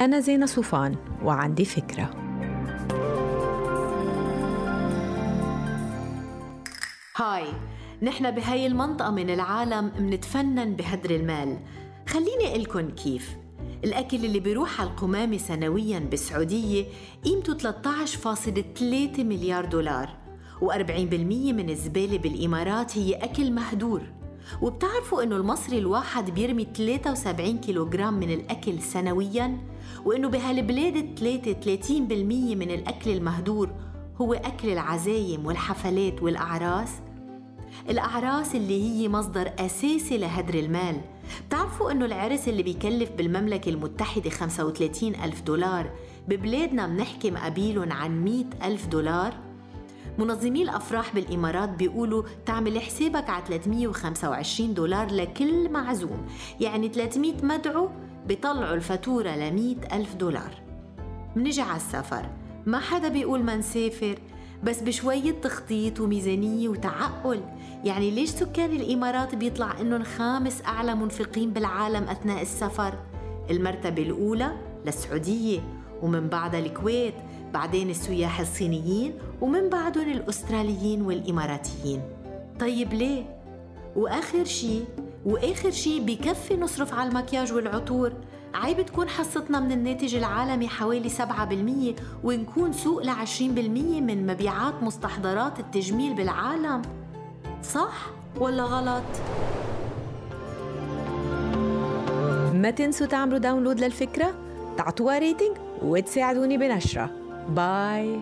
أنا زينة صوفان وعندي فكرة. هاي نحن بهاي المنطقة من العالم منتفنن بهدر المال. خليني أقلكن كيف. الأكل اللي بيروح على القمامة سنوياً بالسعودية قيمته 13.3 مليار دولار و40% من الزبالة بالإمارات هي أكل مهدور. وبتعرفوا إنه المصري الواحد بيرمي 73 كيلوغرام من الأكل سنوياً؟ وإنه بهالبلاد الثلاثة 30% من الأكل المهدور هو أكل العزايم والحفلات والأعراس. الأعراس اللي هي مصدر أساسي لهدر المال. بتعرفوا أنه العرس اللي بيكلف بالمملكة المتحدة 35 ألف دولار ببلادنا منحكي مقابيلهم عن 100 ألف دولار؟ منظمي الأفراح بالإمارات بيقولوا تعمل حسابك على 325 دولار لكل معزوم. يعني 300 مدعو بيطلعوا الفاتورة ل 100 ألف دولار. منجي على السفر ما حدا بيقول ما نسافر بس بشوية تخطيط وميزانية وتعقل. يعني ليش سكان الإمارات بيطلع إنهم خامس أعلى منفقين بالعالم أثناء السفر؟ المرتبة الأولى للسعودية ومن بعدها الكويت بعدين السياح الصينيين ومن بعدهم الأستراليين والإماراتيين. طيب ليه؟ وآخر شي وآخر شي بكفي نصرف على المكياج والعطور. عيب تكون حصتنا من الناتج العالمي حوالي 7% ونكون سوق ل 20% من مبيعات مستحضرات التجميل بالعالم. صح ولا غلط؟ ما تنسوا تعملوا download للفكرة تعطوها rating وتساعدوني بنشرة. باي